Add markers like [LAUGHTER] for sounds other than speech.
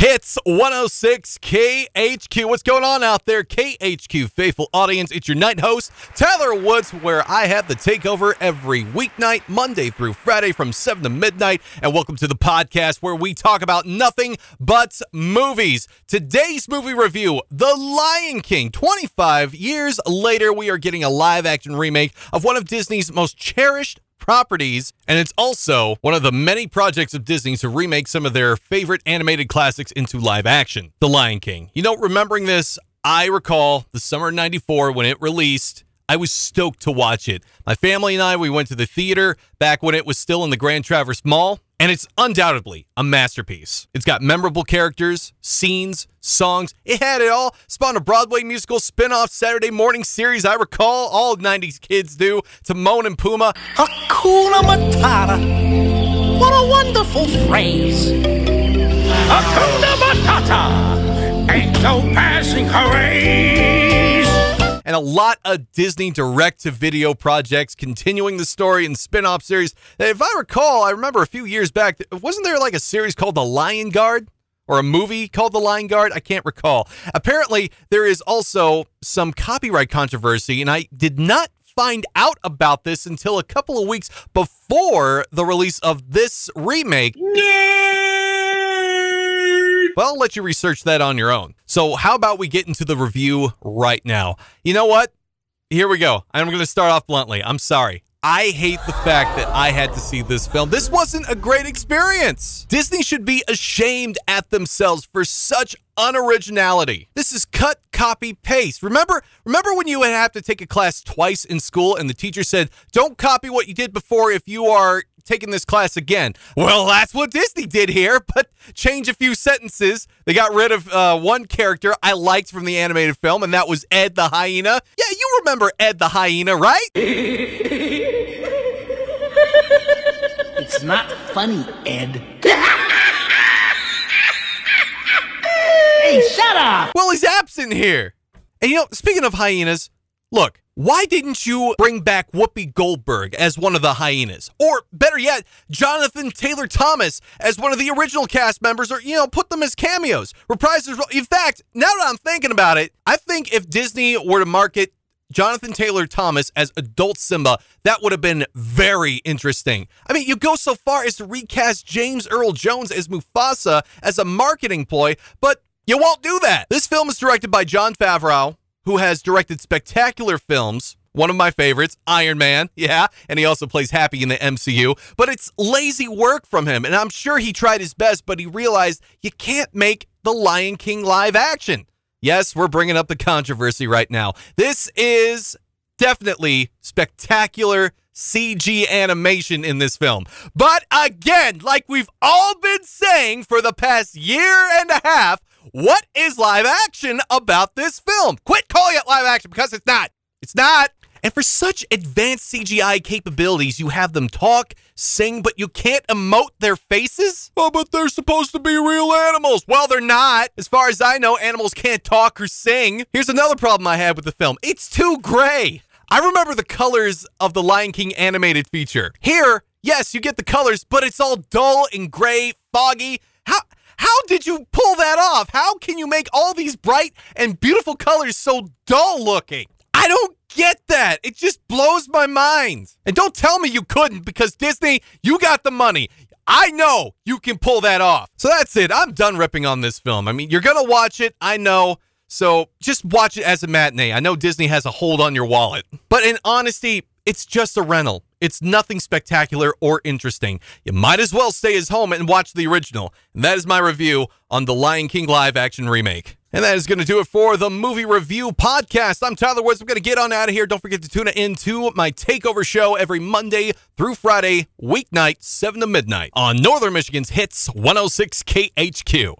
Hits 106 KHQ. What's going on out there, KHQ faithful audience? It's your night host, Tyler Woods, where I have the takeover every weeknight, Monday through Friday from 7 to midnight. And welcome to the podcast where we talk about nothing but movies. Today's movie review The Lion King. 25 years later, we are getting a live action remake of one of Disney's most cherished properties, and it's also one of the many projects of Disney to remake some of their favorite animated classics into live action. The Lion King. You know, remembering this, I recall the summer of 94 when it released. I was stoked to watch it. My family and I, we went to the theater back when it was still in the Grand Traverse Mall, and it's undoubtedly a masterpiece. It's got memorable characters, scenes, songs. It had it all. Spawned a Broadway musical spin-off Saturday morning series I recall all 90s kids do. Timon and Pumbaa. Hakuna Matata. What a wonderful phrase. Hakuna Matata. Ain't no passing craze. And a lot of Disney direct to video projects continuing the story and spin off series. If I recall, I remember a few years back, wasn't there like a series called The Lion Guard? Or a movie called The Lion Guard? I can't recall. Apparently, there is also some copyright controversy, and I did not find out about this until a couple of weeks before the release of this remake. Well, I'll let you research that on your own. So, how about we get into the review right now? You know what? Here we go. I'm going to start off bluntly. I'm sorry. I hate the fact that I had to see this film. This wasn't a great experience. Disney should be ashamed at themselves for such unoriginality. This is cut, copy, paste. Remember, remember when you would have to take a class twice in school and the teacher said, "Don't copy what you did before if you are taking this class again." Well, that's what Disney did here, [LAUGHS] but change a few sentences. They got rid of uh, one character I liked from the animated film, and that was Ed the hyena. Yeah, you remember Ed the hyena, right? [LAUGHS] It's not funny, Ed. [LAUGHS] hey, shut up! Well, he's absent here. And you know, speaking of hyenas, look, why didn't you bring back Whoopi Goldberg as one of the hyenas? Or better yet, Jonathan Taylor Thomas as one of the original cast members, or, you know, put them as cameos, reprise. In fact, now that I'm thinking about it, I think if Disney were to market Jonathan Taylor Thomas as adult Simba, that would have been very interesting. I mean, you go so far as to recast James Earl Jones as Mufasa as a marketing ploy, but you won't do that. This film is directed by Jon Favreau, who has directed spectacular films. One of my favorites, Iron Man, [LAUGHS] yeah, and he also plays Happy in the MCU. But it's lazy work from him, and I'm sure he tried his best, but he realized you can't make The Lion King live action. Yes, we're bringing up the controversy right now. This is definitely spectacular CG animation in this film. But again, like we've all been saying for the past year and a half, what is live action about this film? Quit calling it live action because it's not. It's not. And for such advanced CGI capabilities, you have them talk, sing, but you can't emote their faces? Oh, but they're supposed to be real animals. Well, they're not. As far as I know, animals can't talk or sing. Here's another problem I had with the film it's too gray. I remember the colors of the Lion King animated feature. Here, yes, you get the colors, but it's all dull and gray, foggy. How did you pull that off? How can you make all these bright and beautiful colors so dull looking? I don't get that. It just blows my mind. And don't tell me you couldn't because Disney, you got the money. I know you can pull that off. So that's it. I'm done ripping on this film. I mean, you're going to watch it. I know. So just watch it as a matinee. I know Disney has a hold on your wallet. But in honesty, it's just a rental. It's nothing spectacular or interesting. You might as well stay at home and watch the original. And that is my review on the Lion King live action remake. And that is going to do it for the movie review podcast. I'm Tyler Woods. I'm going to get on out of here. Don't forget to tune in to my takeover show every Monday through Friday, weeknight, 7 to midnight on Northern Michigan's Hits 106 KHQ.